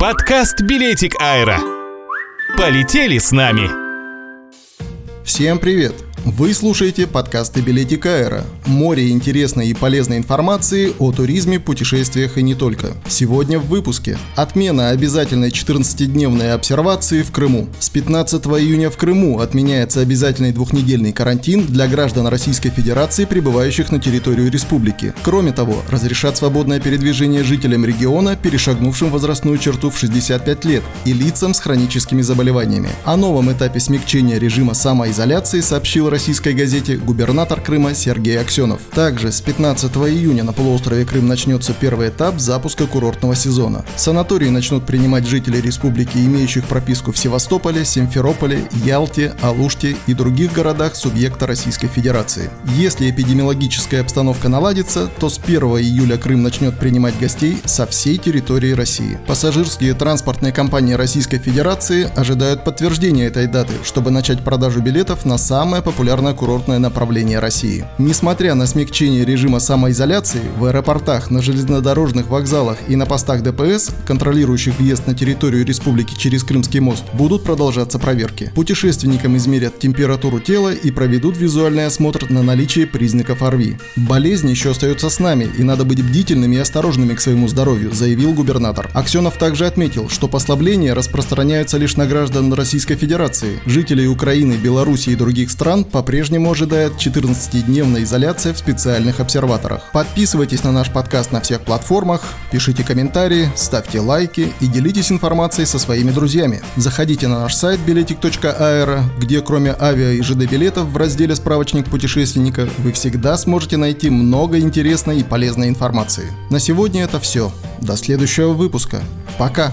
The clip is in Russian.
Подкаст «Билетик Аэро». Полетели с нами! Всем привет! Вы слушаете подкасты «Билетик Аэро». Море интересной и полезной информации о туризме, путешествиях и не только. Сегодня в выпуске. Отмена обязательной 14-дневной обсервации в Крыму. С 15 июня в Крыму отменяется обязательный двухнедельный карантин для граждан Российской Федерации, прибывающих на территорию республики. Кроме того, разрешат свободное передвижение жителям региона, перешагнувшим возрастную черту в 65 лет, и лицам с хроническими заболеваниями. О новом этапе смягчения режима самоизоляции сообщил российской газете губернатор Крыма Сергей Аксенов. Также с 15 июня на полуострове Крым начнется первый этап запуска курортного сезона. Санатории начнут принимать жителей республики, имеющих прописку в Севастополе, Симферополе, Ялте, Алуште и других городах субъекта Российской Федерации. Если эпидемиологическая обстановка наладится, то с 1 июля Крым начнет принимать гостей со всей территории России. Пассажирские транспортные компании Российской Федерации ожидают подтверждения этой даты, чтобы начать продажу билетов на самое популярное популярное курортное направление России. Несмотря на смягчение режима самоизоляции, в аэропортах, на железнодорожных вокзалах и на постах ДПС, контролирующих въезд на территорию республики через Крымский мост, будут продолжаться проверки. Путешественникам измерят температуру тела и проведут визуальный осмотр на наличие признаков ОРВИ. Болезнь еще остается с нами, и надо быть бдительными и осторожными к своему здоровью, заявил губернатор. Аксенов также отметил, что послабления распространяются лишь на граждан Российской Федерации. Жителей Украины, Беларуси и других стран по-прежнему ожидает 14-дневная изоляция в специальных обсерваторах. Подписывайтесь на наш подкаст на всех платформах, пишите комментарии, ставьте лайки и делитесь информацией со своими друзьями. Заходите на наш сайт biletic.aero, где кроме авиа и ЖД билетов в разделе «Справочник путешественника» вы всегда сможете найти много интересной и полезной информации. На сегодня это все. До следующего выпуска. Пока!